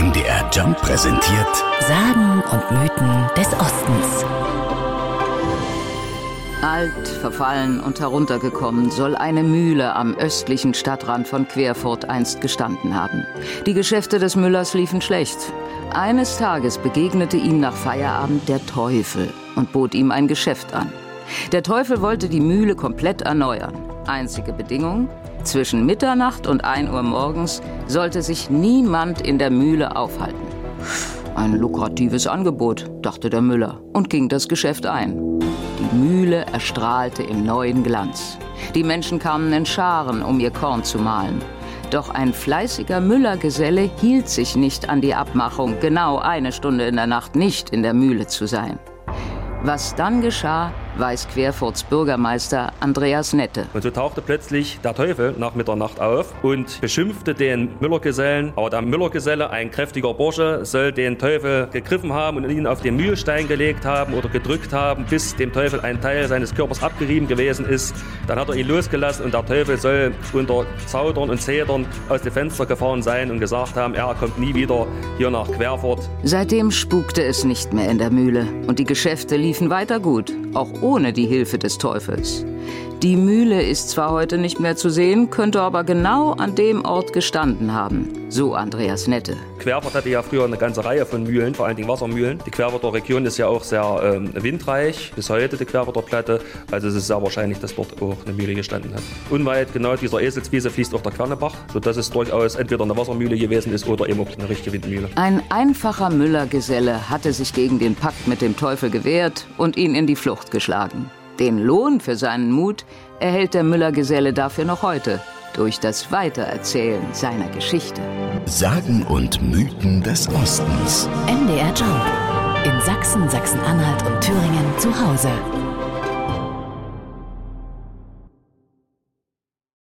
MDR Jump präsentiert Sagen und Mythen des Ostens. Alt, verfallen und heruntergekommen soll eine Mühle am östlichen Stadtrand von Querfurt einst gestanden haben. Die Geschäfte des Müllers liefen schlecht. Eines Tages begegnete ihm nach Feierabend der Teufel und bot ihm ein Geschäft an. Der Teufel wollte die Mühle komplett erneuern. Einzige Bedingung, zwischen Mitternacht und 1 Uhr morgens sollte sich niemand in der Mühle aufhalten. Ein lukratives Angebot, dachte der Müller und ging das Geschäft ein. Die Mühle erstrahlte im neuen Glanz. Die Menschen kamen in Scharen, um ihr Korn zu mahlen. Doch ein fleißiger Müllergeselle hielt sich nicht an die Abmachung, genau eine Stunde in der Nacht nicht in der Mühle zu sein. Was dann geschah, weiß Querfurts Bürgermeister Andreas Nette. Und so tauchte plötzlich der Teufel nach Mitternacht auf und beschimpfte den Müllergesellen. Aber der Müllergeselle, ein kräftiger Bursche, soll den Teufel gegriffen haben und ihn auf den Mühlstein gelegt haben oder gedrückt haben, bis dem Teufel ein Teil seines Körpers abgerieben gewesen ist. Dann hat er ihn losgelassen und der Teufel soll unter Zaudern und Zedern aus dem Fenster gefahren sein und gesagt haben, er kommt nie wieder hier nach Querfurt. Seitdem spukte es nicht mehr in der Mühle und die Geschäfte liefen weiter gut, auch ohne die Hilfe des Teufels. Die Mühle ist zwar heute nicht mehr zu sehen, könnte aber genau an dem Ort gestanden haben, so Andreas Nette. Querfurt hatte ja früher eine ganze Reihe von Mühlen, vor allen Dingen Wassermühlen. Die Querfurter Region ist ja auch sehr ähm, windreich, bis heute die Querfurter Platte. Also es ist sehr wahrscheinlich, dass dort auch eine Mühle gestanden hat. Unweit genau dieser Eselswiese fließt auch der Quernebach, sodass es durchaus entweder eine Wassermühle gewesen ist oder eben auch eine richtige Windmühle. Ein einfacher Müllergeselle hatte sich gegen den Pakt mit dem Teufel gewehrt und ihn in die Flucht geschlagen. Den Lohn für seinen Mut erhält der Müllergeselle dafür noch heute durch das Weitererzählen seiner Geschichte. Sagen und Mythen des Ostens. MDR Jump. In Sachsen, Sachsen-Anhalt und Thüringen zu Hause.